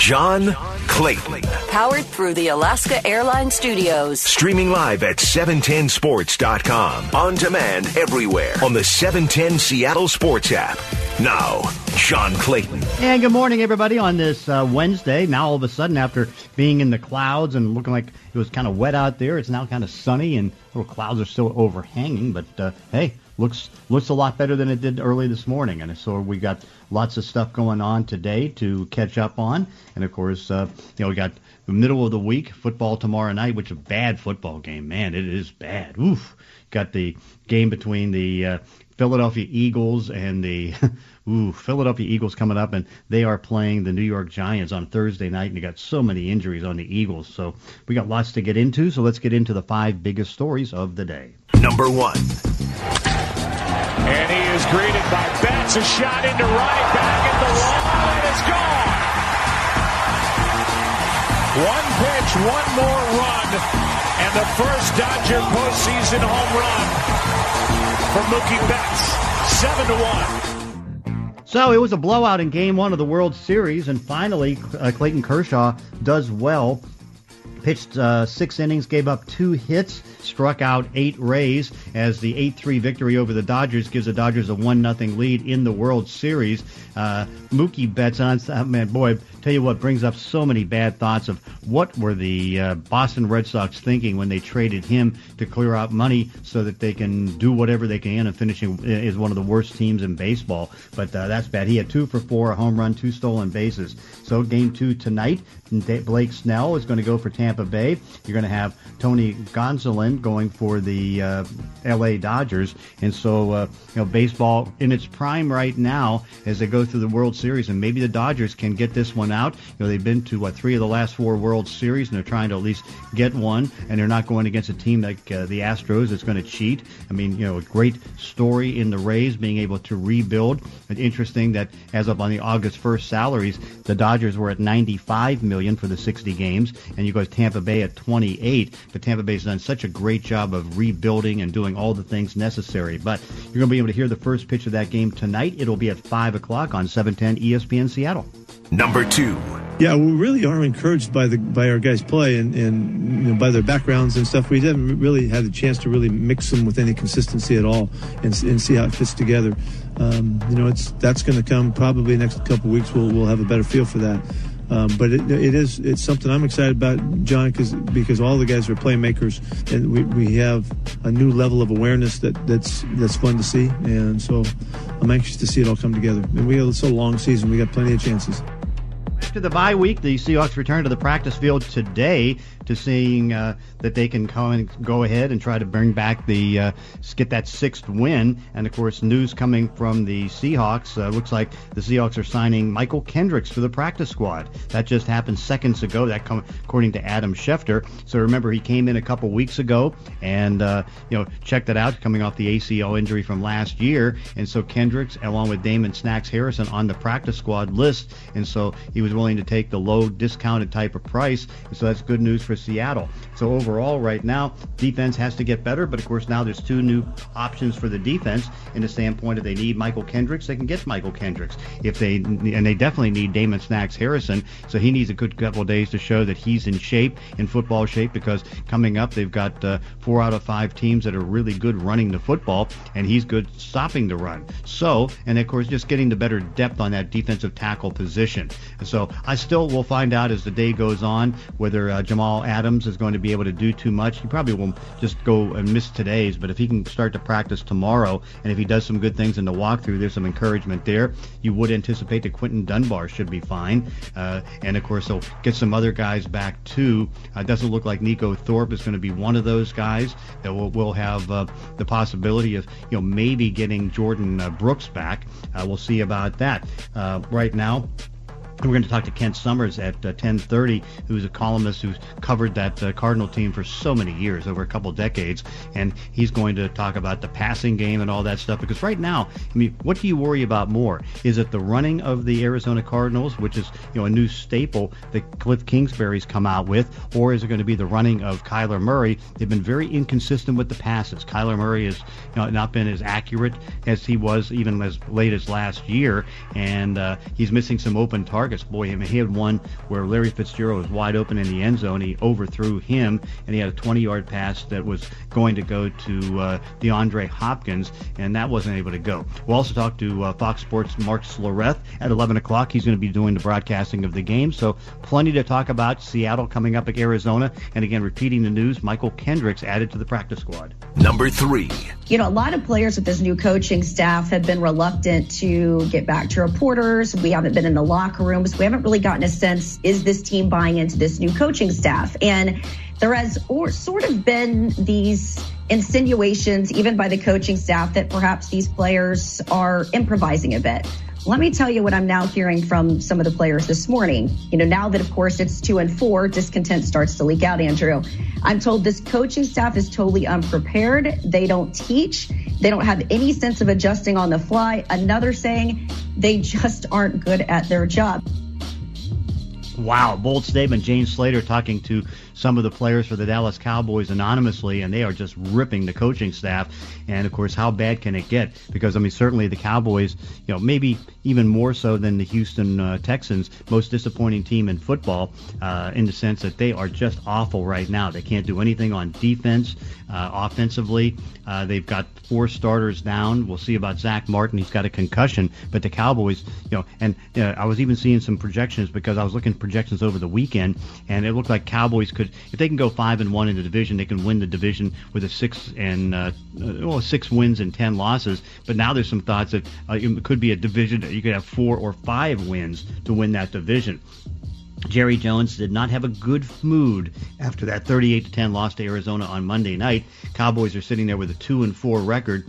John Clayton. Powered through the Alaska Airlines Studios. Streaming live at 710sports.com. On demand everywhere on the 710 Seattle Sports app. Now, John Clayton. And good morning, everybody, on this uh, Wednesday. Now, all of a sudden, after being in the clouds and looking like it was kind of wet out there, it's now kind of sunny and little clouds are still overhanging. But uh, hey, looks looks a lot better than it did early this morning. And so we got lots of stuff going on today to catch up on. And of course, uh, you know, we got the middle of the week football tomorrow night, which is a bad football game. Man, it is bad. Oof. Got the game between the uh, Philadelphia Eagles and the ooh Philadelphia Eagles coming up, and they are playing the New York Giants on Thursday night, and you got so many injuries on the Eagles. So we got lots to get into. So let's get into the five biggest stories of the day. Number one. And he is greeted by Betts. A shot into right, back at the line. It's gone. One pitch, one more run, and the first Dodger postseason home run for Mookie Betts. Seven to one. So it was a blowout in Game One of the World Series, and finally uh, Clayton Kershaw does well. Pitched uh, six innings, gave up two hits, struck out eight Rays as the 8-3 victory over the Dodgers gives the Dodgers a one nothing lead in the World Series. Uh, Mookie Betts on uh, man, boy, tell you what brings up so many bad thoughts of what were the uh, Boston Red Sox thinking when they traded him to clear out money so that they can do whatever they can and finishing is one of the worst teams in baseball. But uh, that's bad. He had two for four, a home run, two stolen bases. So game two tonight, Blake Snell is going to go for Tampa Bay. You're going to have Tony Gonsolin going for the uh, L.A. Dodgers, and so uh, you know baseball in its prime right now as they go through the World Series, and maybe the Dodgers can get this one out. You know they've been to what three of the last four World Series, and they're trying to at least get one, and they're not going against a team like uh, the Astros that's going to cheat. I mean, you know, a great story in the Rays being able to rebuild. It's interesting that as of on the August 1st salaries, the Dodgers were at 95 million for the 60 games, and you go to Tampa Bay at 28. But Tampa Bay's done such a great job of rebuilding and doing all the things necessary. But you're going to be able to hear the first pitch of that game tonight. It'll be at 5 o'clock on 710 ESPN Seattle. Number two. Yeah, we really are encouraged by the by our guys' play and, and you know, by their backgrounds and stuff. We haven't really had the chance to really mix them with any consistency at all and, and see how it fits together. Um, you know, it's that's going to come probably next couple weeks. We'll we'll have a better feel for that. Um, but it, it is it's something I'm excited about, John, because because all the guys are playmakers, and we, we have a new level of awareness that that's that's fun to see, and so I'm anxious to see it all come together. And we have it's a long season; we got plenty of chances. After the bye week, the Seahawks return to the practice field today to seeing uh, that they can come and go ahead and try to bring back the uh, get that sixth win. And of course, news coming from the Seahawks uh, looks like the Seahawks are signing Mychal Kendricks to the practice squad. That just happened seconds ago. That come according to Adam Schefter. So remember, he came in a couple weeks ago and uh, you know checked it out, coming off the ACL injury from last year. And so Kendricks, along with Damon Snacks Harrison, on the practice squad list. And so he was willing to take the low discounted type of price. And so that's good news for Seattle. So overall, right now, defense has to get better. But of course, now there's two new options for the defense in the standpoint if they need Mychal Kendricks, they can get Mychal Kendricks. If they and they definitely need Damon Snacks Harrison, so he needs a good couple of days to show that he's in shape, in football shape, because coming up they've got uh, four out of five teams that are really good running the football, and he's good stopping the run. So, and of course, just getting the better depth on that defensive tackle position. So I still will find out as the day goes on whether uh, Jamal Adams is going to be able to do too much. He probably will just go and miss today's, but if he can start to practice tomorrow, and if he does some good things in the walkthrough, there's some encouragement there. You would anticipate that Quinton Dunbar should be fine, uh, and of course he'll get some other guys back too. Uh, doesn't look like Neiko Thorpe is going to be one of those guys that will, will have uh, the possibility of you know maybe getting Jordyn uh, Brooks back. Uh, we'll see about that. Uh, right now, we're going to talk to Kent Somers at uh, 10:30, who's a columnist who's covered that uh, Cardinal team for so many years, over a couple decades, and he's going to talk about the passing game and all that stuff. Because right now, I mean, what do you worry about more? Is it the running of the Arizona Cardinals, which is you know a new staple that Cliff Kingsbury's come out with, or is it going to be the running of Kyler Murray? They've been very inconsistent with the passes. Kyler Murray has you know, not been as accurate as he was even as late as last year, and uh, he's missing some open targets targets. Boy, I mean, he had one where Larry Fitzgerald was wide open in the end zone. He overthrew him, and he had a 20-yard pass that was going to go to uh, DeAndre Hopkins, and that wasn't able to go. We'll also talk to uh, Fox Sports' Mark Schlereth at 11 o'clock. He's going to be doing the broadcasting of the game, so plenty to talk about. Seattle coming up at Arizona, and again, repeating the news, Mychal Kendricks added to the practice squad. Number three. You know, a lot of players with this new coaching staff have been reluctant to get back to reporters. We haven't been in the locker rooms. We haven't really gotten a sense, is this team buying into this new coaching staff? And there has or sort of been these insinuations, even by the coaching staff, that perhaps these players are improvising a bit. Let me tell you what I'm now hearing from some of the players this morning. You know, now that of course it's two and four, discontent starts to leak out, Andrew. I'm told this coaching staff is totally unprepared. They don't teach. They don't have any sense of adjusting on the fly. Another saying, they just aren't good at their job. Wow, bold statement. James Slater talking to some of the players for the Dallas Cowboys anonymously, and they are just ripping the coaching staff. And of course, how bad can it get? Because I mean, certainly the Cowboys, you know, maybe even more so than the Houston uh, Texans, most disappointing team in football, uh, in the sense that they are just awful right now. They can't do anything on defense, uh, offensively. Uh, they've got four starters down. We'll see about Zack Martin. He's got a concussion, but the Cowboys, you know, and uh, I was even seeing some projections because I was looking at projections over the weekend, and it looked like Cowboys could if they can go five and one in the division, they can win the division with a six and uh, well six wins and ten losses. But now there's some thoughts that uh, it could be a division that you could have four or five wins to win that division. Jerry Jones did not have a good mood after that 38 to 10 loss to Arizona on Monday night. Cowboys are sitting there with a 2 and 4 record.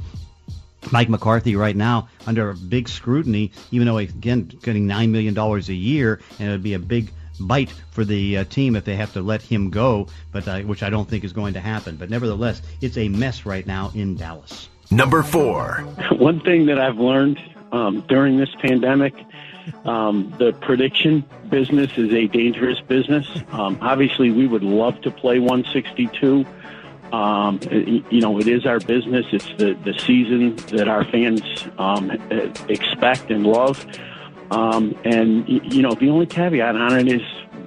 Mike McCarthy right now under big scrutiny, even though again getting nine million dollars a year, and it would be a big bite for the uh, team if they have to let him go, but uh, which I don't think is going to happen. But nevertheless, it's a mess right now in Dallas. Number four. One thing that I've learned um, during this pandemic, um, the prediction business is a dangerous business. Um, obviously, we would love to play 162. Um, you know, it is our business. It's the, the season that our fans um, expect and love. Um, and, you know, the only caveat on it is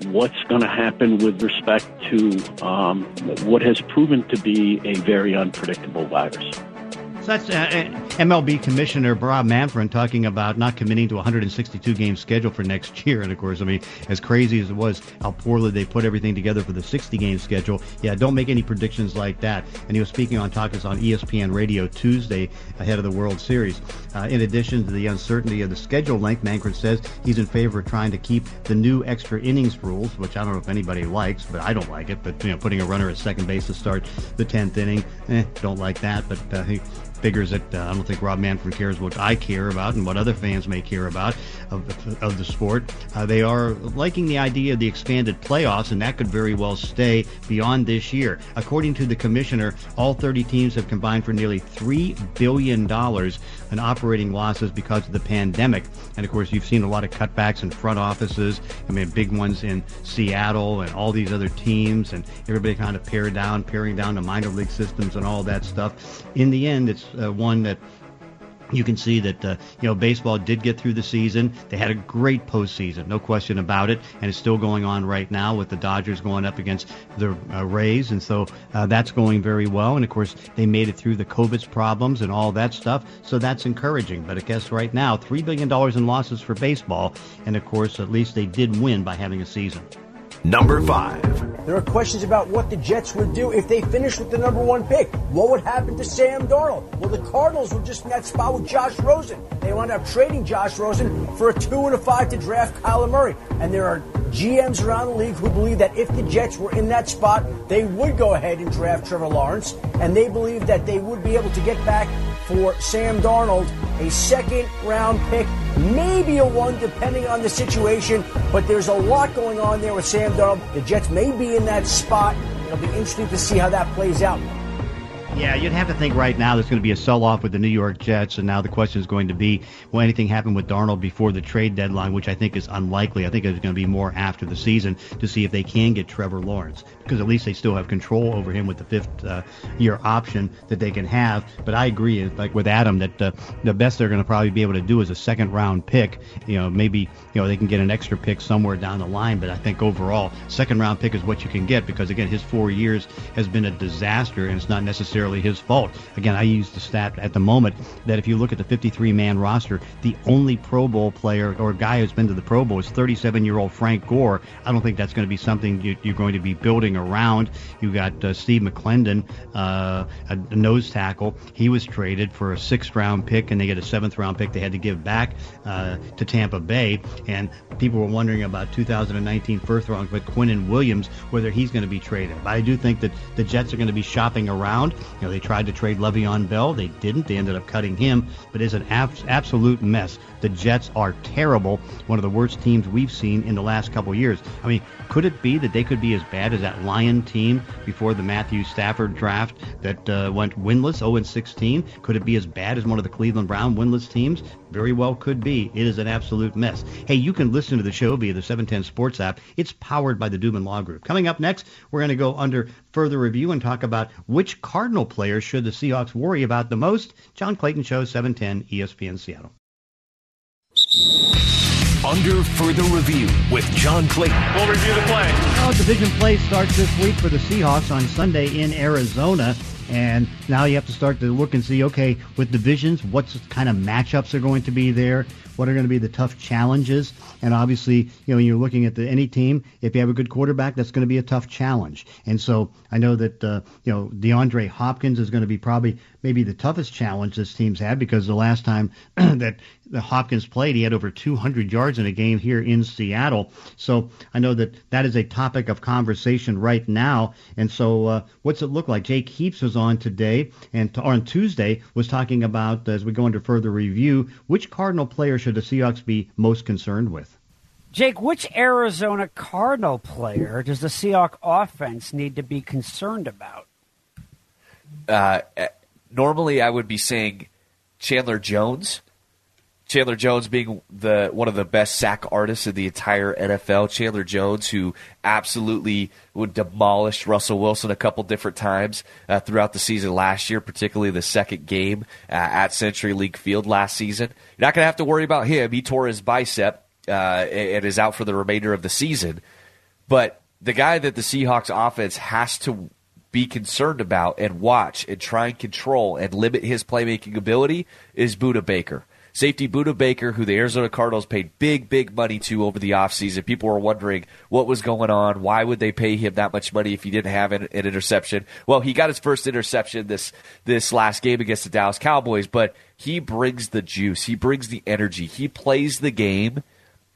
what's going to happen with respect to um, what has proven to be a very unpredictable virus. So that's uh, uh MLB Commissioner Rob Manfred talking about not committing to a 162 game schedule for next year. And of course, I mean, as crazy as it was how poorly they put everything together for the 60 game schedule, yeah, don't make any predictions like that. And he was speaking on Talkers on ESPN Radio Tuesday ahead of the World Series. Uh, in addition to the uncertainty of the schedule length, Manfred says he's in favor of trying to keep the new extra innings rules, which I don't know if anybody likes, but I don't like it. But you know, putting a runner at second base to start the 10th inning, eh, don't like that. But uh, he figures that uh, I don't think Rob Manfred cares what I care about and what other fans may care about of, of the sport. Uh, they are liking the idea of the expanded playoffs, and that could very well stay beyond this year. According to the commissioner, all 30 teams have combined for nearly $3 billion in operating losses because of the pandemic. And of course, you've seen a lot of cutbacks in front offices. I mean, big ones in Seattle and all these other teams, and everybody kind of pared down, paring down the minor league systems and all that stuff. In the end, it's uh, one that you can see that uh, you know baseball did get through the season. They had a great postseason, no question about it, and it's still going on right now with the Dodgers going up against the uh, Rays, and so uh, that's going very well. And of course, they made it through the COVID problems and all that stuff, so that's encouraging. But I guess right now, three billion dollars in losses for baseball, and of course, at least they did win by having a season. Number five. There are questions about what the Jets would do if they finished with the number one pick. What would happen to Sam Darnold? Well, the Cardinals were just in that spot with Josh Rosen. They wound up trading Josh Rosen for a two and a five to draft Kyler Murray. And there are GMs around the league who believe that if the Jets were in that spot, they would go ahead and draft Trevor Lawrence. And they believe that they would be able to get back for Sam Darnold a second round pick, maybe a one depending on the situation. But there's a lot going on there with Sam Darnold. The Jets may be in that spot. It'll be interesting to see how that plays out. Yeah, you'd have to think right now there's going to be a sell-off with the New York Jets, and now the question is going to be, will anything happen with Darnold before the trade deadline, which I think is unlikely. I think it's going to be more after the season to see if they can get Trevor Lawrence, because at least they still have control over him with the fifth-year uh, option that they can have. But I agree, like with Adam, that uh, the best they're going to probably be able to do is a second-round pick. You know, maybe you know they can get an extra pick somewhere down the line, but I think overall, second-round pick is what you can get because again, his four years has been a disaster, and it's not necessarily necessarily his fault. Again, I use the stat at the moment that if you look at the 53-man roster, the only Pro Bowl player or guy who's been to the Pro Bowl is 37-year-old Frank Gore. I don't think that's going to be something you, are going to be building around. You got uh, Steve McLendon, uh, a, nose tackle. He was traded for a sixth-round pick, and they get a seventh-round pick they had to give back uh, to Tampa Bay. And people were wondering about 2019 first round pick Quinnen Williams, whether he's going to be traded. But I do think that the Jets are going to be shopping around. You know, they tried to trade Le'Veon Bell. They didn't. They ended up cutting him. But it's an ab- absolute mess. The Jets are terrible. One of the worst teams we've seen in the last couple years. I mean, could it be that they could be as bad as that Lion team before the Matthew Stafford draft that uh, went winless, 0-16? Could it be as bad as one of the Cleveland Brown winless teams? Very well could be. It is an absolute mess. Hey, you can listen to the show via the 710 Sports app. It's powered by the Dubin Law Group. Coming up next, we're going to go under further review and talk about which Cardinal players should the Seahawks worry about the most. John Clayton Show, 710 ESPN Seattle. Under further review with John Clayton. We'll review the play. Well, division play starts this week for the Seahawks on Sunday in Arizona. And now you have to start to look and see, okay, with divisions, what kind of matchups are going to be there? What are going to be the tough challenges? And obviously, you know, when you're looking at the, any team, if you have a good quarterback, that's going to be a tough challenge. And so I know that, uh, you know, DeAndre Hopkins is going to be probably maybe the toughest challenge this team's had because the last time that the Hopkins played, he had over 200 yards in a game here in Seattle. So I know that that is a topic of conversation right now. And so uh, what's it look like? Jake Heaps was on today and on Tuesday was talking about, as we go into further review, which Cardinal player should the Seahawks be most concerned with? Jake, which Arizona Cardinal player does the Seahawks offense need to be concerned about? Uh, normally I would be saying Chandler Jones. Chandler Jones being the one of the best sack artists in the entire NFL. Chandler Jones, who absolutely would demolish Russell Wilson a couple different times uh, throughout the season last year, particularly the second game uh, at CenturyLink Field last season. You're not going to have to worry about him. He tore his bicep uh, and is out for the remainder of the season. But the guy that the Seahawks offense has to be concerned about and watch and try and control and limit his playmaking ability is Budda Baker. Safety Budda Baker, who the Arizona Cardinals paid big, big money to over the offseason. People were wondering what was going on. Why would they pay him that much money if he didn't have an, an interception? Well, he got his first interception this this last game against the Dallas Cowboys, but he brings the juice. He brings the energy. He plays the game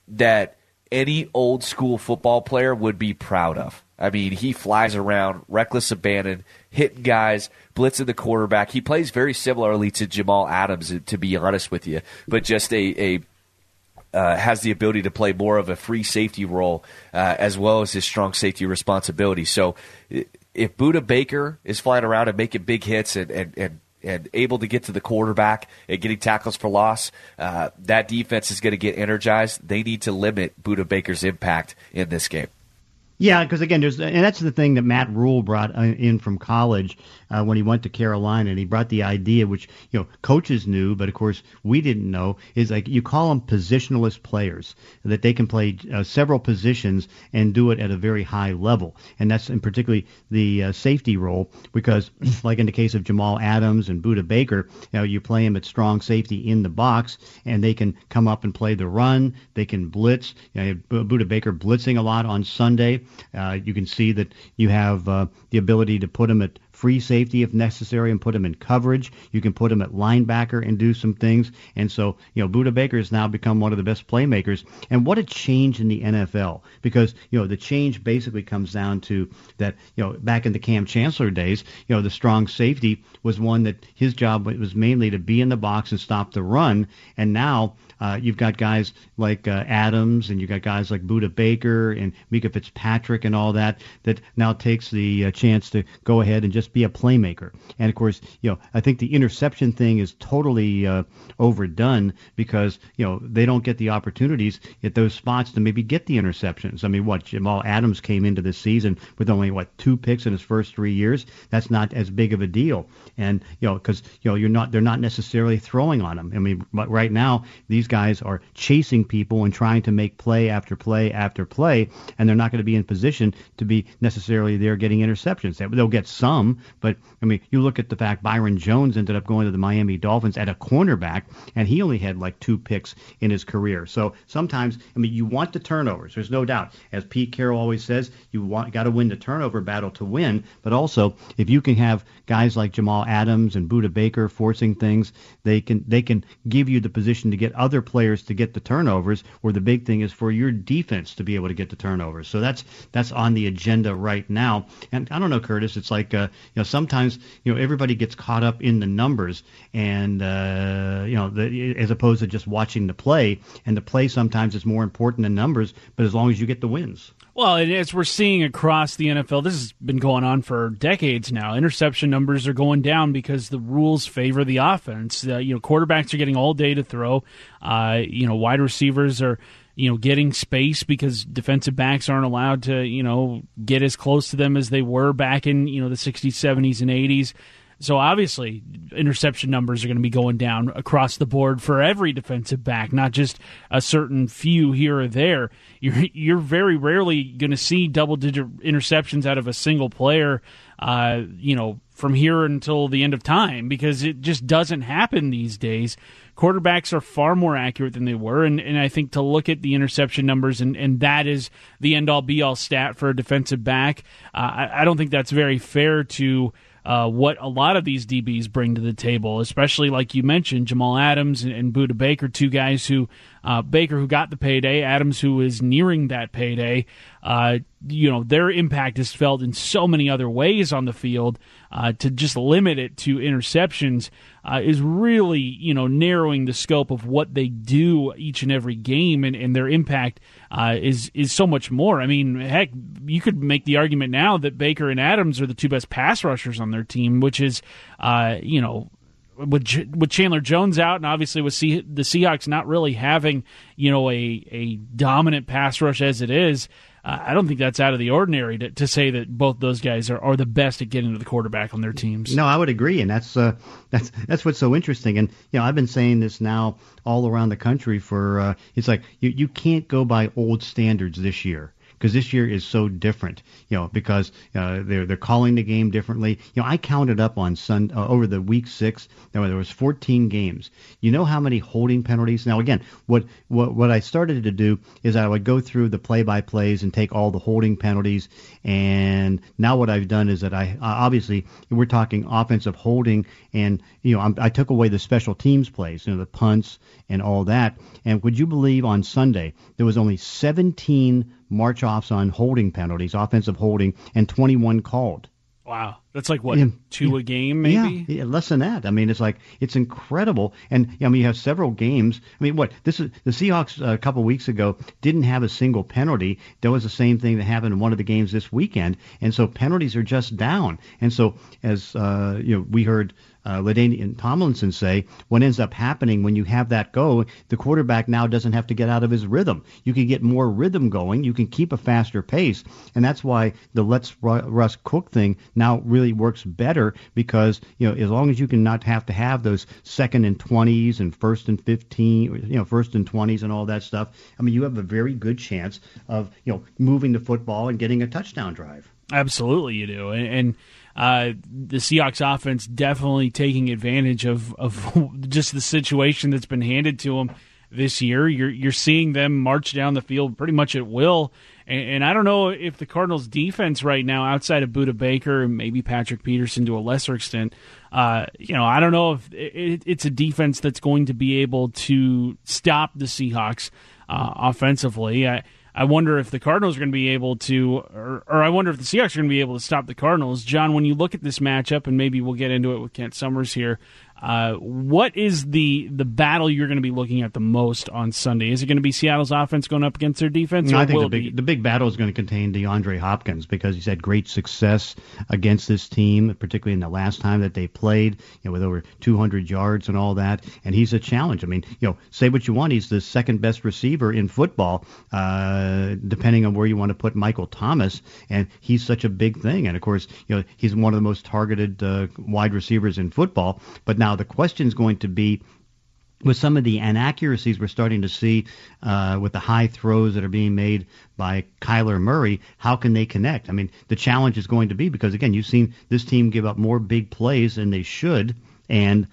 that any old school football player would be proud of. I mean, he flies around, reckless abandon, hitting guys, blitzing the quarterback. He plays very similarly to Jamal Adams, to be honest with you, but just a, a uh, has the ability to play more of a free safety role uh, as well as his strong safety responsibility. So if Budda Baker is flying around and making big hits and, and, and, and able to get to the quarterback and getting tackles for loss, uh, that defense is going to get energized. They need to limit Budda Baker's impact in this game. Yeah, because again, there's and that's the thing that Matt Rhule brought uh, in from college uh, when he went to Carolina, and he brought the idea, which you know coaches knew, but of course we didn't know, is like you call them positionless players that they can play uh, several positions and do it at a very high level, and that's in particularly the uh, safety role because, like in the case of Jamal Adams and Budda Baker, you know you play them at strong safety in the box, and they can come up and play the run, they can blitz. You know, Budda Baker blitzing a lot on Sunday. Uh, you can see that you have uh, the ability to put him at free safety if necessary and put him in coverage. You can put him at linebacker and do some things. And so, you know, Budda Baker has now become one of the best playmakers. And what a change in the NFL because, you know, the change basically comes down to that, you know, back in the Kam Chancellor days, you know, the strong safety was one that his job was mainly to be in the box and stop the run. And now, uh, you've got guys like uh, Adams, and you've got guys like Budda Baker and Minkah Fitzpatrick and all that that now takes the uh, chance to go ahead and just just be a playmaker. And of course, you know, I think the interception thing is totally uh, overdone because you know they don't get the opportunities at those spots to maybe get the interceptions. I mean, what Jamal Adams came into this season with only what two picks in his first three years. That's not as big of a deal. And you know, because you know you're not they're not necessarily throwing on them. I mean, right now these guys are chasing people and trying to make play after play after play, and they're not going to be in position to be necessarily there getting interceptions. They'll get some, but I mean, you look at the fact Byron Jones ended up going to the Miami Dolphins at a cornerback, and he only had like two picks in his career. So sometimes, I mean, you want the turnovers. There's no doubt. As Pete Carroll always says, you want got to win the turnover battle to win. But also, if you can have guys like Jamal Adams and Budda Baker forcing things, they can they can give you the position to get other players to get the turnovers. Where the big thing is for your defense to be able to get the turnovers. So that's that's on the agenda right now. And I don't know, Curtis. It's like uh, you know sometimes you know everybody gets caught up in the numbers and uh, you know the, as opposed to just watching the play. And the play sometimes is more important than numbers. But as long as you get the wins. Well, as we're seeing across the NFL, this has been going on for decades now. Interception numbers are going down because the rules favor the offense. Uh, you know, quarterbacks are getting all day to throw. Uh, you know, wide receivers are you know getting space because defensive backs aren't allowed to you know get as close to them as they were back in you know the 60s 70s and 80s so obviously, interception numbers are going to be going down across the board for every defensive back, not just a certain few here or there. You're you're very rarely going to see double digit interceptions out of a single player. Uh, you know, from here until the end of time because it just doesn't happen these days. Quarterbacks are far more accurate than they were, and, and I think to look at the interception numbers and, and that is the end all be all stat for a defensive back, uh, I, I don't think that's very fair to uh, what a lot of these DBs bring to the table, especially like you mentioned, Jamal Adams and, and Budda Baker, two guys who uh, Baker who got the payday, Adams who is nearing that payday. Uh, you know their impact is felt in so many other ways on the field. Uh, to just limit it to interceptions uh, is really you know narrowing the scope of what they do each and every game, and, and their impact uh, is is so much more. I mean, heck, you could make the argument now that Baker and Adams are the two best pass rushers on their team, which is uh, you know with with Chandler Jones out, and obviously with C- the Seahawks not really having you know a a dominant pass rush as it is, uh, I don't think that's out of the ordinary to, to say that both those guys are, are the best at getting to the quarterback on their teams. No, I would agree, and that's uh, that's that's what's so interesting. And you know, I've been saying this now all around the country for uh, it's like you you can't go by old standards this year because this year is so different. You know, because uh, they're they're calling the game differently. You know, I counted up on Sun uh, over the week six. There was 14 games. You know how many holding penalties? Now, again, what what what I started to do is I would go through the play-by-plays and take all the holding penalties. And now what I've done is that I uh, obviously we're talking offensive holding, and you know I'm, I took away the special teams plays, you know the punts and all that. And would you believe on Sunday there was only 17 march offs on holding penalties, offensive holding, and 21 called. Wow, that's like what yeah, two yeah, a game, maybe? Yeah, yeah, less than that. I mean, it's like it's incredible. And I mean, you have several games. I mean, what this is the Seahawks uh, a couple weeks ago didn't have a single penalty. That was the same thing that happened in one of the games this weekend. And so penalties are just down. And so as uh, you know, we heard uh, LaDainian Tomlinson say, what ends up happening when you have that go, the quarterback now doesn't have to get out of his rhythm. You can get more rhythm going. You can keep a faster pace, and that's why the let's Russ cook thing now really works better because you know as long as you can not have to have those second and twenties and first and fifteen, you know first and twenties and all that stuff. I mean, you have a very good chance of you know moving the football and getting a touchdown drive. Absolutely, you do, and, and uh, the Seahawks offense definitely taking advantage of, of just the situation that's been handed to them this year. You're you're seeing them march down the field pretty much at will, and, and I don't know if the Cardinals' defense right now, outside of Budda Baker and maybe Patrick Peterson to a lesser extent, uh, you know, I don't know if it, it's a defense that's going to be able to stop the Seahawks uh, offensively. I, I wonder if the Cardinals are going to be able to, or, or I wonder if the Seahawks are going to be able to stop the Cardinals. John, when you look at this matchup, and maybe we'll get into it with Kent Somers here, Uh, what is the the battle you're going to be looking at the most on Sunday? Is it going to be Seattle's offense going up against their defense? No, I think the big the big battle is going to contain DeAndre Hopkins because he's had great success against this team, particularly in the last time that they played, you know, with over 200 yards and all that. And he's a challenge. I mean, you know, say what you want, he's the second best receiver in football, uh, depending on where you want to put Michael Thomas. And he's such a big thing. And of course, you know, he's one of the most targeted uh, wide receivers in football. But now the question is going to be with some of the inaccuracies we're starting to see uh, with the high throws that are being made by Kyler Murray, how can they connect? I mean, the challenge is going to be because again, you've seen this team give up more big plays than they should, and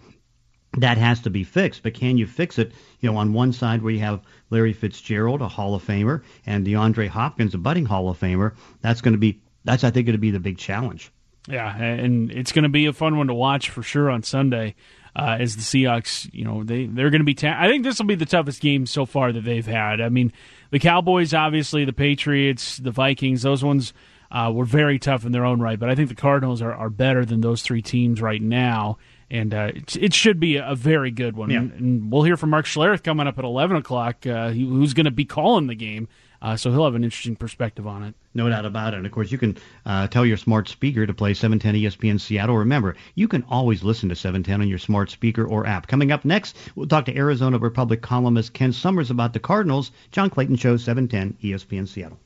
that has to be fixed. But can you fix it? You know, on one side where you have Larry Fitzgerald, a Hall of Famer, and DeAndre Hopkins, a budding Hall of Famer, that's going to be that's I think going to be the big challenge. Yeah, and it's going to be a fun one to watch for sure on Sunday. Uh, as the Seahawks, you know, they they're going to be. Ta- I think this will be the toughest game so far that they've had. I mean, the Cowboys, obviously, the Patriots, the Vikings, those ones uh, were very tough in their own right. But I think the Cardinals are, are better than those three teams right now, and uh, it, it should be a, very good one. Yeah. And, and we'll hear from Mark Schlereth coming up at eleven o'clock, uh, who's going to be calling the game. Uh, so he'll have an interesting perspective on it. No doubt about it. And of course, you can uh, tell your smart speaker to play 710 ESPN Seattle. Remember, you can always listen to 710 on your smart speaker or app. Coming up next, we'll talk to Arizona Republic columnist Ken Somers about the Cardinals. John Clayton Show, 710 ESPN Seattle.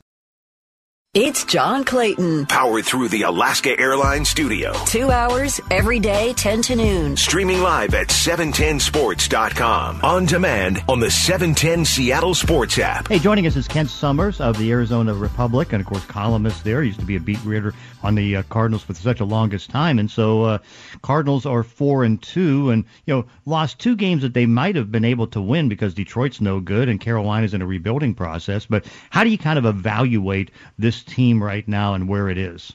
It's John Clayton. Powered through the Alaska Airlines studio. Two hours every day, 10 to noon. Streaming live at 710sports.com. On demand on the 710 Seattle Sports app. Hey, joining us is Kent Somers of the Arizona Republic, and of course, columnist there. He used to be a beat reader on the uh, Cardinals for such a longest time, and so uh, Cardinals are four and two, and you know lost two games that they might have been able to win because Detroit's no good and Carolina's in a rebuilding process. But how do you kind of evaluate this team right now and where it is?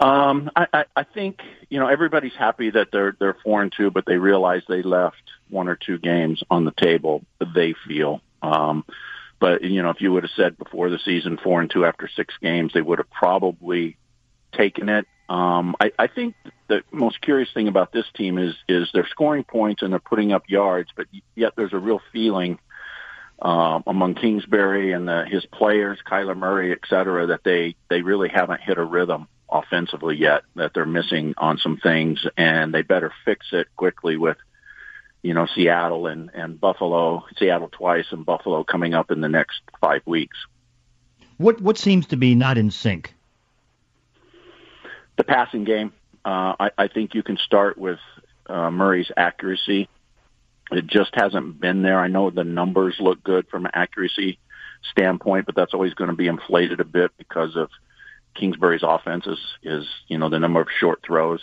Um, I, I, I think you know everybody's happy that they're they're four and two, but they realize they left one or two games on the table. They feel, um, but you know, if you would have said before the season four and two after six games, they would have probably taken it. Um, I, I think the most curious thing about this team is is they're scoring points and they're putting up yards, but yet there's a real feeling um, among Kingsbury and the, his players, Kyler Murray, et cetera, that they they really haven't hit a rhythm offensively yet. That they're missing on some things, and they better fix it quickly with you know Seattle and and Buffalo, Seattle twice, and Buffalo coming up in the next five weeks. What what seems to be not in sync? The passing game. Uh, I, I think you can start with uh, Murray's accuracy. It just hasn't been there. I know the numbers look good from an accuracy standpoint, but that's always going to be inflated a bit because of Kingsbury's offense is, is you know the number of short throws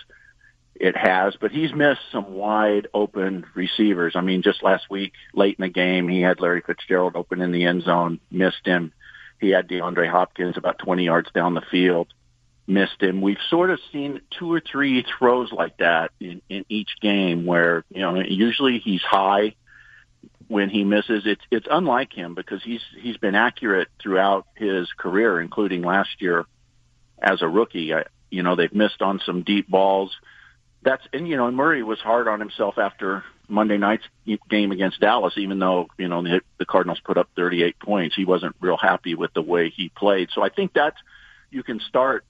it has, but he's missed some wide open receivers. I mean, just last week, late in the game, he had Larry Fitzgerald open in the end zone, missed him. He had DeAndre Hopkins about 20 yards down the field, missed him. We've sort of seen two or three throws like that in, in each game where, you know, usually he's high when he misses. It's, it's unlike him because he's, he's been accurate throughout his career, including last year as a rookie. I, you know, they've missed on some deep balls. That's, and you know, Murray was hard on himself after Monday night's game against Dallas, even though, you know, the, the Cardinals put up 38 points. He wasn't real happy with the way he played. So I think that you can start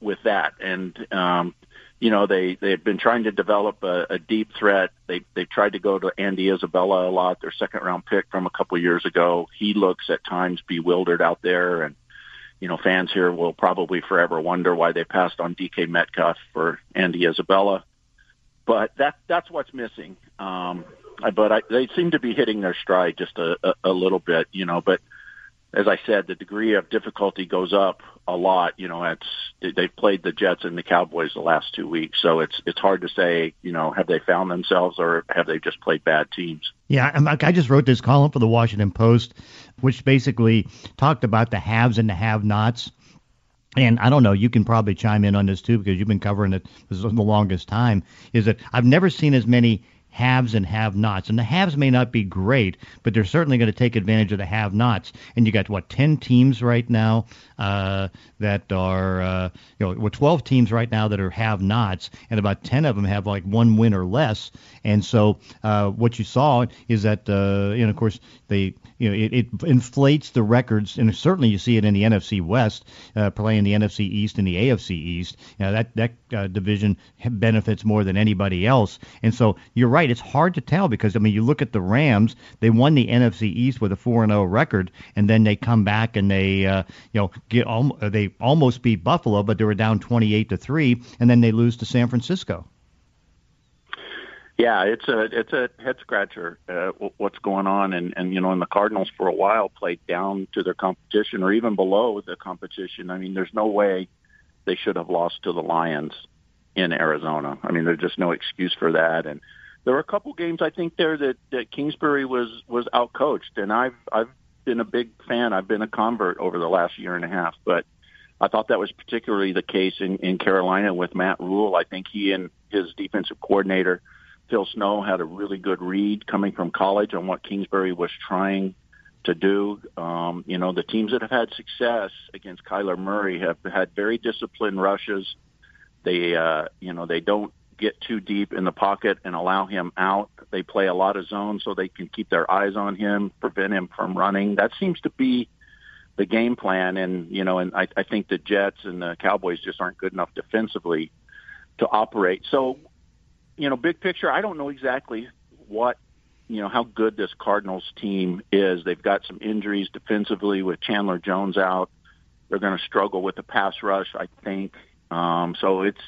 with that. And, um, you know, they, they've been trying to develop a, a deep threat. They, they've tried to go to Andy Isabella a lot, their second round pick from a couple of years ago. He looks at times bewildered out there and, you know, fans here will probably forever wonder why they passed on DK Metcalf for Andy Isabella. But that that's what's missing. Um, but I, they seem to be hitting their stride just a, a, a little bit, you know. But as I said, the degree of difficulty goes up a lot. You know, it's they've played the Jets and the Cowboys the last two weeks, so it's it's hard to say. You know, have they found themselves or have they just played bad teams? Yeah, I'm- I just wrote this column for the Washington Post, which basically talked about the haves and the have-nots. And I don't know, you can probably chime in on this too because you've been covering it for the longest time. Is that I've never seen as many haves and have-nots, and the haves may not be great, but they're certainly going to take advantage of the have-nots. And you got what ten teams right now uh, that are uh, you know, well, twelve teams right now that are have-nots, and about ten of them have like one win or less. And so uh, what you saw is that uh, you know, of course, they you know, it, it inflates the records, and certainly you see it in the NFC West, uh, playing the NFC East and the AFC East. You know, that that uh, division benefits more than anybody else. And so you're right; it's hard to tell because I mean, you look at the Rams; they won the NFC East with a four and zero record, and then they come back and they uh, you know get al- they almost beat Buffalo, but they were down 28 to three, and then they lose to San Francisco. Yeah, it's a it's a head scratcher. Uh, what's going on? And and you know, and the Cardinals for a while played down to their competition, or even below the competition. I mean, there's no way they should have lost to the Lions in Arizona. I mean, there's just no excuse for that. And there were a couple games I think there that that Kingsbury was was outcoached, and I've I've been a big fan. I've been a convert over the last year and a half, but I thought that was particularly the case in in Carolina with Matt Rhule. I think he and his defensive coordinator Phil Snow had a really good read coming from college on what Kingsbury was trying to do. Um, you know, the teams that have had success against Kyler Murray have had very disciplined rushes. They, uh, you know, they don't get too deep in the pocket and allow him out. They play a lot of zones so they can keep their eyes on him, prevent him from running. That seems to be the game plan. And, you know, and I, I think the Jets and the Cowboys just aren't good enough defensively to operate. So you know, big picture, I don't know exactly what, you know, how good this Cardinals team is. They've got some injuries defensively with Chandler Jones out. They're going to struggle with the pass rush, I think. Um, so it's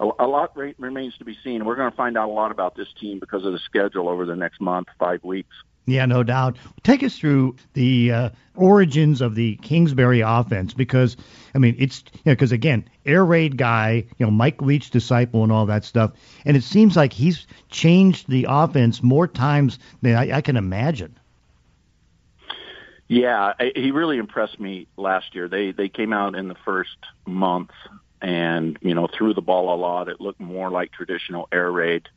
a, a lot re- remains to be seen. We're going to find out a lot about this team because of the schedule over the next month, five weeks. Yeah, no doubt. Take us through the uh, origins of the Kingsbury offense because, I mean, it's, you know, because again, air raid guy, you know, Mike Leach disciple and all that stuff. And it seems like he's changed the offense more times than I, I can imagine. Yeah, he really impressed me last year. They they came out in the first month and you know threw the ball a lot. It looked more like traditional air raid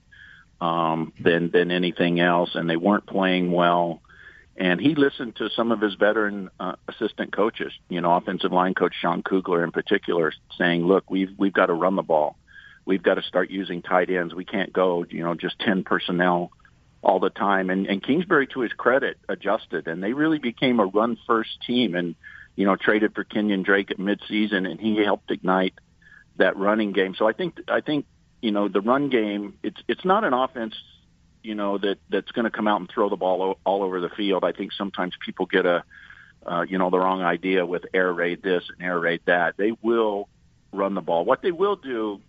um, than than anything else, and they weren't playing well. And he listened to some of his veteran uh, assistant coaches, you know, offensive line coach Sean Kugler in particular, saying, "Look, we've we've got to run the ball. We've got to start using tight ends. We can't go, you know, just ten personnel all the time." And, and Kingsbury, to his credit, adjusted, and they really became a run first team. And you know, traded for Kenyon Drake at midseason, and he helped ignite that running game. So I think I think you know, the run game, it's it's not an offense, you know, that that's going to come out and throw the ball all over the field. I think sometimes people get a, uh, you know, the wrong idea with air raid this and air raid that. They will run the ball. What they will do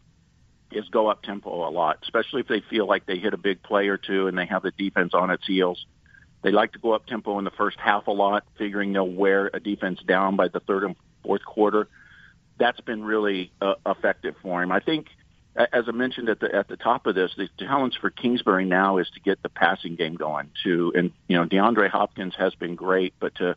is go up tempo a lot, especially if they feel like they hit a big play or two and they have the defense on its heels. They like to go up tempo in the first half a lot, figuring they'll wear a defense down by the third and fourth quarter. That's been really uh, effective for him. I think as I mentioned at the at the top of this, the challenge for Kingsbury now is to get the passing game going. To and you know DeAndre Hopkins has been great, but to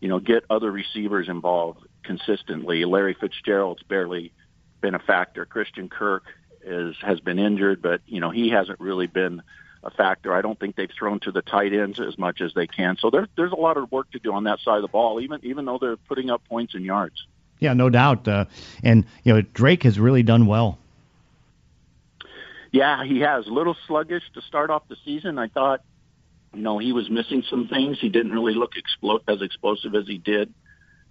you know get other receivers involved consistently. Larry Fitzgerald's barely been a factor. Christian Kirk is has been injured, but you know he hasn't really been a factor. I don't think they've thrown to the tight ends as much as they can. So there's there's a lot of work to do on that side of the ball, even even though they're putting up points and yards. Yeah, no doubt. Uh, and you know Drake has really done well yeah, he has a little sluggish to start off the season. I thought, you know, he was missing some things. He didn't really look explo- as explosive as he did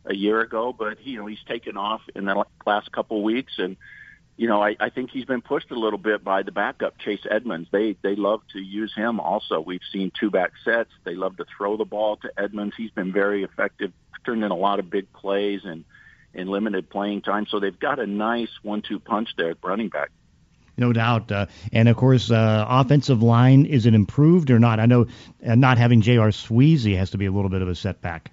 a year ago, but you know, he's taken off in the last couple weeks and you know, I, I think he's been pushed a little bit by the backup Chase Edmonds. They they love to use him also. We've seen two back sets. They love to throw the ball to Edmonds. He's been very effective, turned in a lot of big plays and in limited playing time. So they've got a nice one two punch there at running back no doubt. Uh, and of course, uh, offensive line is it improved or not? I know uh, not having J.R. Sweezy has to be a little bit of a setback.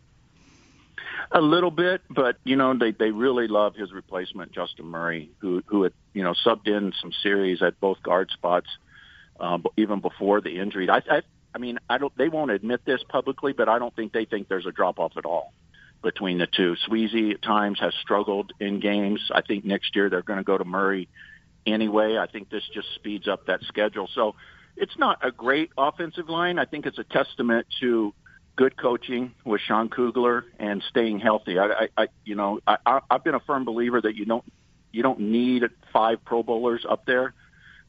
A little bit, but you know they they really love his replacement, Justin Murray, who who had you know subbed in some series at both guard spots, uh, even before the injury. I, I I mean I don't they won't admit this publicly, but I don't think they think there's a drop off at all between the two. Sweezy at times has struggled in games. I think next year they're going to go to Murray anyway. I think this just speeds up that schedule. So, it's not a great offensive line. I think it's a testament to good coaching with Sean Kugler and staying healthy. I, I, I you know, I, I've been a firm believer that you don't you don't need five Pro Bowlers up there,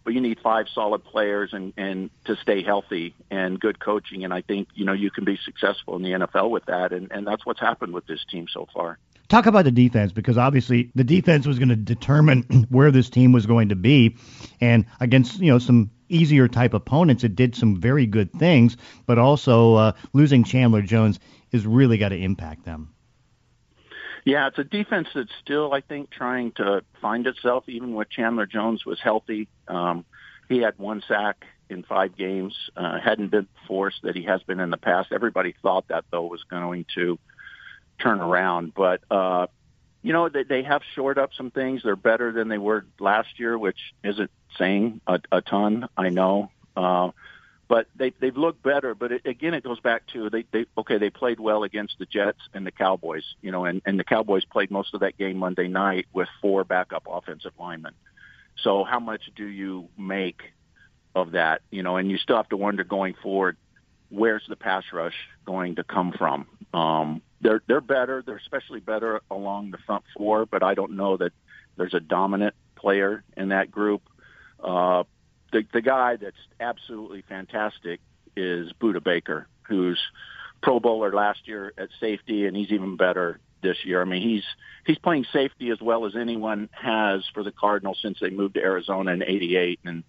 but you need five solid players and and to stay healthy and good coaching. And I think you know you can be successful in the NFL with that, and and that's what's happened with this team so far. Talk about the defense because obviously the defense was going to determine where this team was going to be, and against you know some easier type opponents, it did some very good things, but also uh, losing Chandler Jones is really got to impact them. Yeah, it's a defense that's still, I think, trying to find itself. Even when Chandler Jones was healthy, um, he had one sack in five games. Uh, hadn't been forced that he has been in the past. Everybody thought that though was going to turn around, but uh, you know they, they have shored up some things. They're better than they were last year, which isn't saying a, a ton. I know. Uh, but they they've looked better. But it, again, it goes back to they they okay they played well against the Jets and the Cowboys, you know, and and the Cowboys played most of that game Monday night with four backup offensive linemen. So how much do you make of that, you know? And you still have to wonder going forward, where's the pass rush going to come from? Um, they're they're better. They're especially better along the front four, but I don't know that there's a dominant player in that group. Uh, the the guy that's absolutely fantastic is Budda Baker, who's Pro Bowler last year at safety, and he's even better this year. I mean, he's he's playing safety as well as anyone has for the Cardinals since they moved to Arizona in '88, and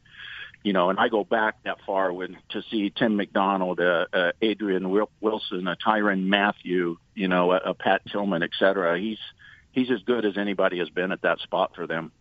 you know, and I go back that far when to see Tim McDonald, uh, uh, Adrian Wilson, a Tyrann Mathieu, you know, a, a Pat Tillman, et cetera. He's he's as good as anybody has been at that spot for them.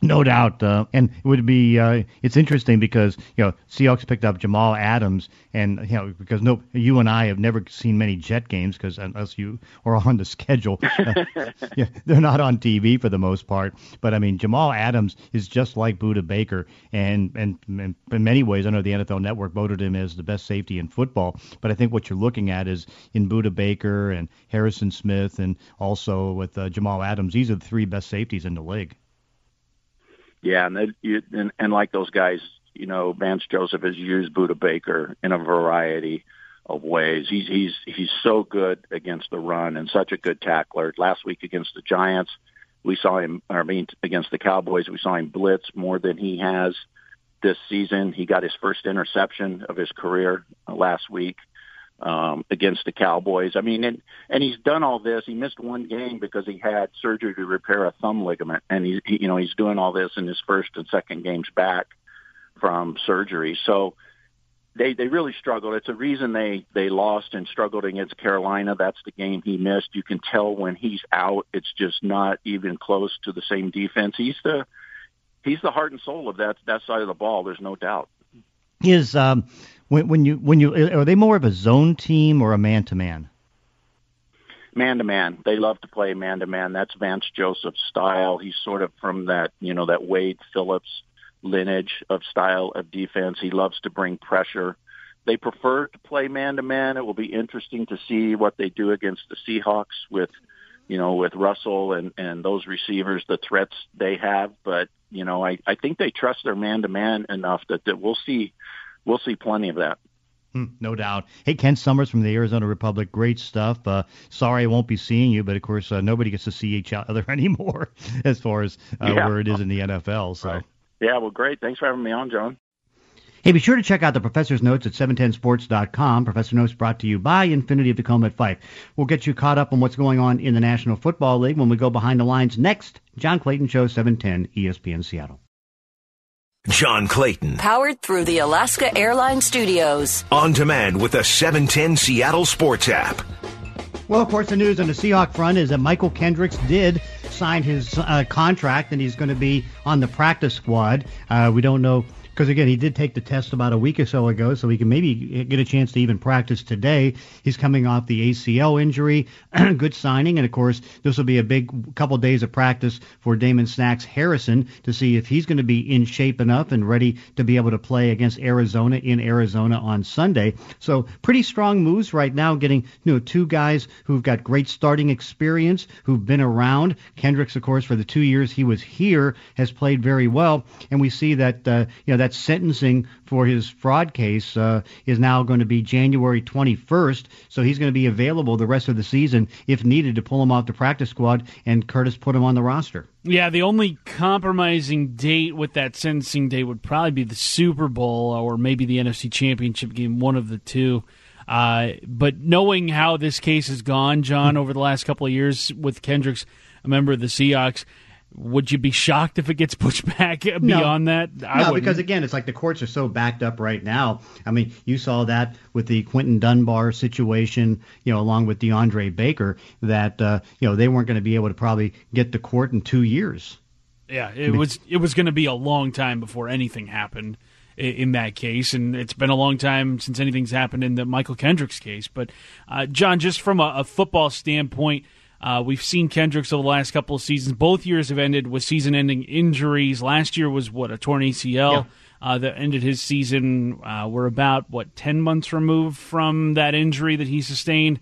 No doubt, uh, and it would be uh, it's interesting because you know Seahawks picked up Jamal Adams, and you know because no you and I have never seen many Jet games because unless you are on the schedule, uh, yeah, they're not on TV for the most part. But I mean Jamal Adams is just like Budda Baker, and, and and in many ways I know the NFL Network voted him as the best safety in football. But I think what you're looking at is in Budda Baker and Harrison Smith, and also with uh, Jamal Adams, these are the three best safeties in the league. Yeah, and, they, you, and and like those guys, you know, Vance Joseph has used Budda Baker in a variety of ways. He's he's he's so good against the run and such a good tackler. Last week against the Giants, we saw him. I mean, against the Cowboys, we saw him blitz more than he has this season. He got his first interception of his career last week um, against the Cowboys. I mean, and and he's done all this. He missed one game because he had surgery to repair a thumb ligament, and he, he you know he's doing all this in his first and second games back from surgery. So they they really struggled. It's a reason they they lost and struggled against Carolina. That's the game he missed. You can tell when he's out, it's just not even close to the same defense. He's the he's the heart and soul of that that side of the ball. There's no doubt. His um when, when you when you are they more of a zone team or a man to man? Man to man. They love to play man to man. That's Vance Joseph's style. He's sort of from that you know that Wade Phillips lineage of style of defense. He loves to bring pressure. They prefer to play man to man. It will be interesting to see what they do against the Seahawks with you know, with Russell and, and those receivers, the threats they have. But, you know, I, I think they trust their man to man enough that, that we'll see we'll see plenty of that. Hmm, no doubt. Hey, Ken Somers from the Arizona Republic, great stuff. Uh, sorry I won't be seeing you, but of course uh, nobody gets to see each other anymore as far as uh, yeah. where it is in the NFL. So. Right. Yeah, well, great. Thanks for having me on, John. Hey, be sure to check out the Professor's Notes at 710sports.com. Professor Notes brought to you by Infiniti of Tacoma at Fife. We'll get you caught up on what's going on in the National Football League when we go behind the lines next. John Clayton Show, 710 ESPN Seattle. John Clayton. Powered through the Alaska Airlines Studios. On demand with the 710 Seattle Sports app. Well, of course, the news on the Seahawk front is that Mychal Kendricks did sign his uh, contract and he's going to be on the practice squad. Uh, we don't know because again, he did take the test about a week or so ago, so he can maybe get a chance to even practice today. He's coming off the ACL injury, good signing, and of course, this will be a big couple days of practice for Damon Snacks Harrison to see if he's going to be in shape enough and ready to be able to play against Arizona in Arizona on Sunday. So pretty strong moves right now, getting you know two guys who've got great starting experience, who've been around. Kendricks, of course, for the two years he was here, has played very well, and we see that uh, you know that that sentencing for his fraud case uh, is now going to be January 21st. So he's going to be available the rest of the season if needed to pull him off the practice squad and Curtis put him on the roster. Yeah, the only compromising date with that sentencing date would probably be the Super Bowl or maybe the NFC Championship game, one of the two. Uh, but knowing how this case has gone, John, over the last couple of years with Kendricks, a member of the Seahawks, would you be shocked if it gets pushed back beyond no. that? I no, wouldn't. because again, it's like the courts are so backed up right now. I mean, you saw that with the Quinton Dunbar situation, you know, along with DeAndre Baker, that uh, you know they weren't going to be able to probably get the court in two years. Yeah, it was it was going to be a long time before anything happened in that case, and it's been a long time since anything's happened in the Mychal Kendricks case. But uh, John, just from a, a football standpoint, uh, we've seen Kendricks over the last couple of seasons. Both years have ended with season-ending injuries. Last year was what a torn ACL. Yeah. Uh, that ended his season. Uh, we're about what ten months removed from that injury that he sustained.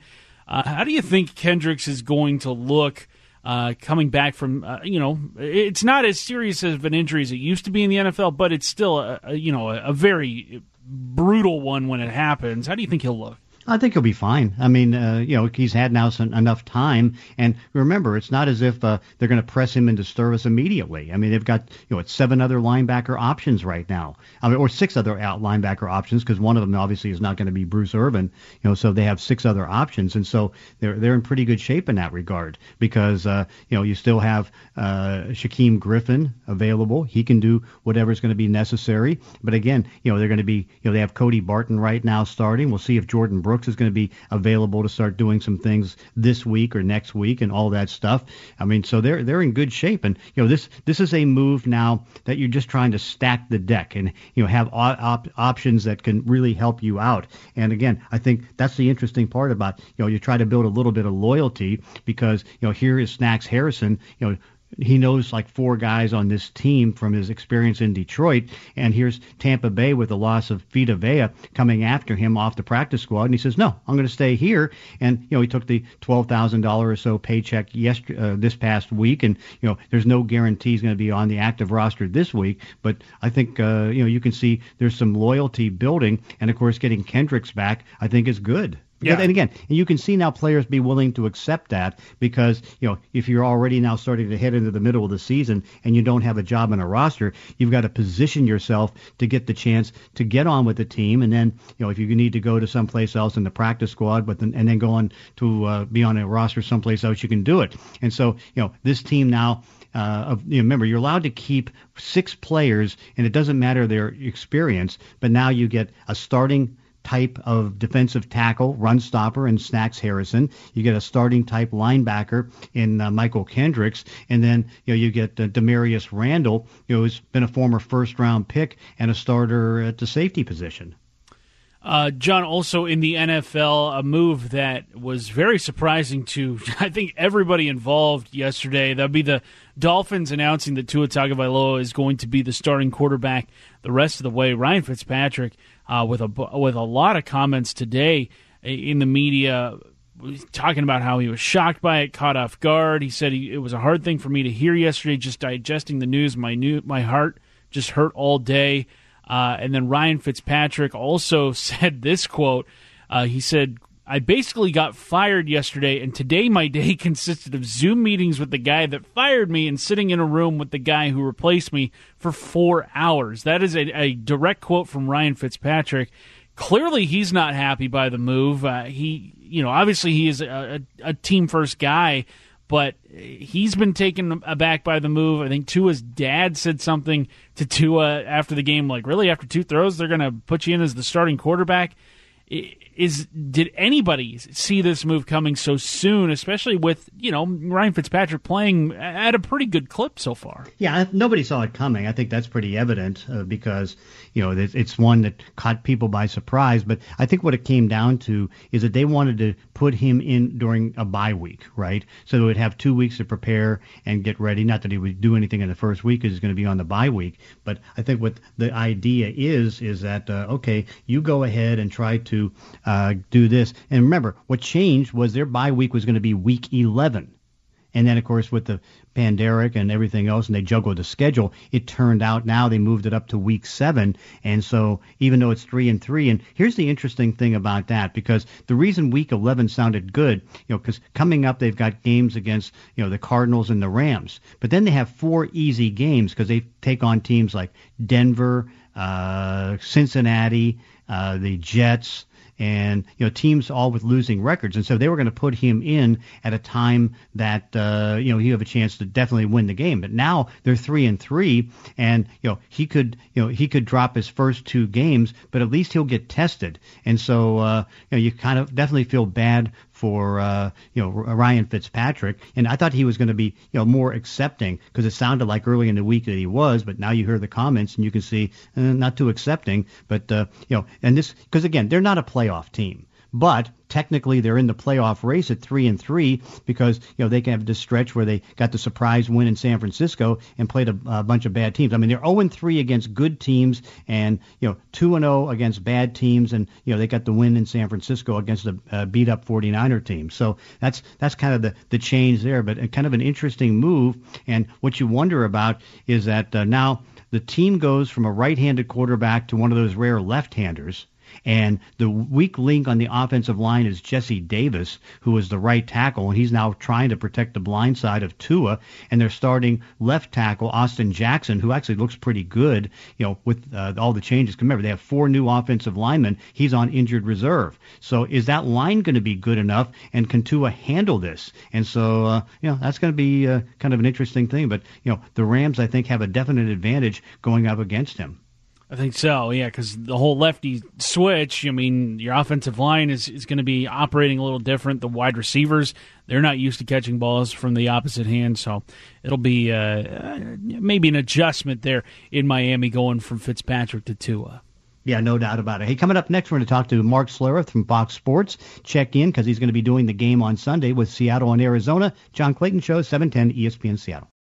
Uh, how do you think Kendricks is going to look uh, coming back from, uh, you know, it's not as serious of an injury as it used to be in the NFL, but it's still, a, a you know, a, a very brutal one when it happens. How do you think he'll look? I think he'll be fine. I mean, uh, you know, he's had now some, enough time, and remember, it's not as if uh, they're going to press him into service immediately. I mean, they've got you know it's seven other linebacker options right now, I mean, or six other out linebacker options because one of them obviously is not going to be Bruce Irvin. You know, so they have six other options, and so they're they're in pretty good shape in that regard because uh, you know you still have uh, Shaquem Griffin available. He can do whatever is going to be necessary. But again, you know, they're going to be you know they have Cody Barton right now starting. We'll see if Jordyn Brooks Brooks is going to be available to start doing some things this week or next week and all that stuff. I mean, so they're they're in good shape, and you know this this is a move now that you're just trying to stack the deck and you know have op- options that can really help you out. And again, I think that's the interesting part about you know you try to build a little bit of loyalty because you know here is Snacks Harrison, you know he knows like four guys on this team from his experience in Detroit. And here's Tampa Bay with the loss of Vita Vea coming after him off the practice squad. And he says, no, I'm going to stay here. And, you know, he took the $12,000 or so paycheck yesterday, uh, this past week. And, you know, there's no guarantee he's going to be on the active roster this week. But I think, uh, you know, you can see there's some loyalty building. And, of course, getting Kendricks back, I think is good. Yeah. And again, you can see now players be willing to accept that because, you know, if you're already now starting to head into the middle of the season and you don't have a job in a roster, you've got to position yourself to get the chance to get on with the team. And then, you know, if you need to go to someplace else in the practice squad, but then, and then go on to uh, be on a roster someplace else, you can do it. And so, you know, this team now uh, of, you know, remember, you're allowed to keep six players, and it doesn't matter their experience, but now you get a starting type of defensive tackle, run stopper, and Snacks Harrison. You get a starting type linebacker in uh, Mychal Kendricks, and then you know you get uh, Damarious Randall, you know, who's been a former first round pick and a starter at the safety position. Uh, John, also in the NFL, a move that was very surprising to I think everybody involved yesterday. That'd be the Dolphins announcing that Tua Tagovailoa is going to be the starting quarterback the rest of the way. Ryan Fitzpatrick uh, with a with a lot of comments today in the media talking about how he was shocked by it, caught off guard. He said he, it was a hard thing for me to hear yesterday, just digesting the news. My new my heart just hurt all day. Uh, and then Ryan Fitzpatrick also said this quote. Uh, he said, I basically got fired yesterday, and today my day consisted of Zoom meetings with the guy that fired me and sitting in a room with the guy who replaced me for four hours. That is a, a direct quote from Ryan Fitzpatrick. Clearly, he's not happy by the move. Uh, he, you know, obviously he is a, a, a team first guy, but he's been taken aback by the move. I think Tua's dad said something to Tua after the game, like, really, after two throws, they're going to put you in as the starting quarterback is did anybody see this move coming so soon, especially with you know Ryan Fitzpatrick playing at a pretty good clip so far? Yeah, nobody saw it coming. I think that's pretty evident uh, because you know it's one that caught people by surprise. But I think what it came down to is that they wanted to put him in during a bye week, right? So they would have two weeks to prepare and get ready. Not that he would do anything in the first week because he's going to be on the bye week. But I think what the idea is is that uh, okay, you go ahead and try to to uh, do this. And remember, what changed was their bye week was going to be week 11 And then, of course, with the pandemic and everything else, and they juggled the schedule, it turned out now they moved it up to week seven. And so even though it's three and three, and here's the interesting thing about that, because the reason week 11 sounded good, you know, because coming up they've got games against, you know, the Cardinals and the Rams. But then they have four easy games because they take on teams like Denver, uh, Cincinnati, uh, the Jets, and you know teams all with losing records, and so they were going to put him in at a time that uh, you know he have a chance to definitely win the game. But now they're three and three, and you know he could you know he could drop his first two games, but at least he'll get tested, and so uh, you know you kind of definitely feel bad for uh, you know Ryan Fitzpatrick, and I thought he was going to be you know more accepting because it sounded like early in the week that he was, but now you hear the comments and you can see uh, not too accepting, but uh, you know, and this because again they're not a playoff team but technically they're in the playoff race at three and three because you know they can have this stretch where they got the surprise win in San Francisco and played a, a bunch of bad teams. I mean they're 0 and three against good teams and you know two and 0 against bad teams and you know they got the win in San Francisco against a beat up 49er team. So that's that's kind of the the change there, but kind of an interesting move. And what you wonder about is that uh, now the team goes from a right-handed quarterback to one of those rare left-handers and the weak link on the offensive line is Jesse Davis, who is the right tackle, and he's now trying to protect the blind side of Tua. And they're starting left tackle Austin Jackson, who actually looks pretty good, you know, with uh, all the changes. Remember, they have four new offensive linemen. He's on injured reserve. So is that line going to be good enough? And can Tua handle this? And so, uh, you know, that's going to be uh, kind of an interesting thing. But, you know, the Rams, I think, have a definite advantage going up against him. I think so, yeah, because the whole lefty switch, I mean, your offensive line is, is going to be operating a little different. The wide receivers, they're not used to catching balls from the opposite hand, so it'll be uh, maybe an adjustment there in Miami going from Fitzpatrick to Tua. Yeah, no doubt about it. Hey, coming up next, we're going to talk to Mark Schlereth from Fox Sports. Check in because he's going to be doing the game on Sunday with Seattle and Arizona. John Clayton Show, 710 ESPN Seattle.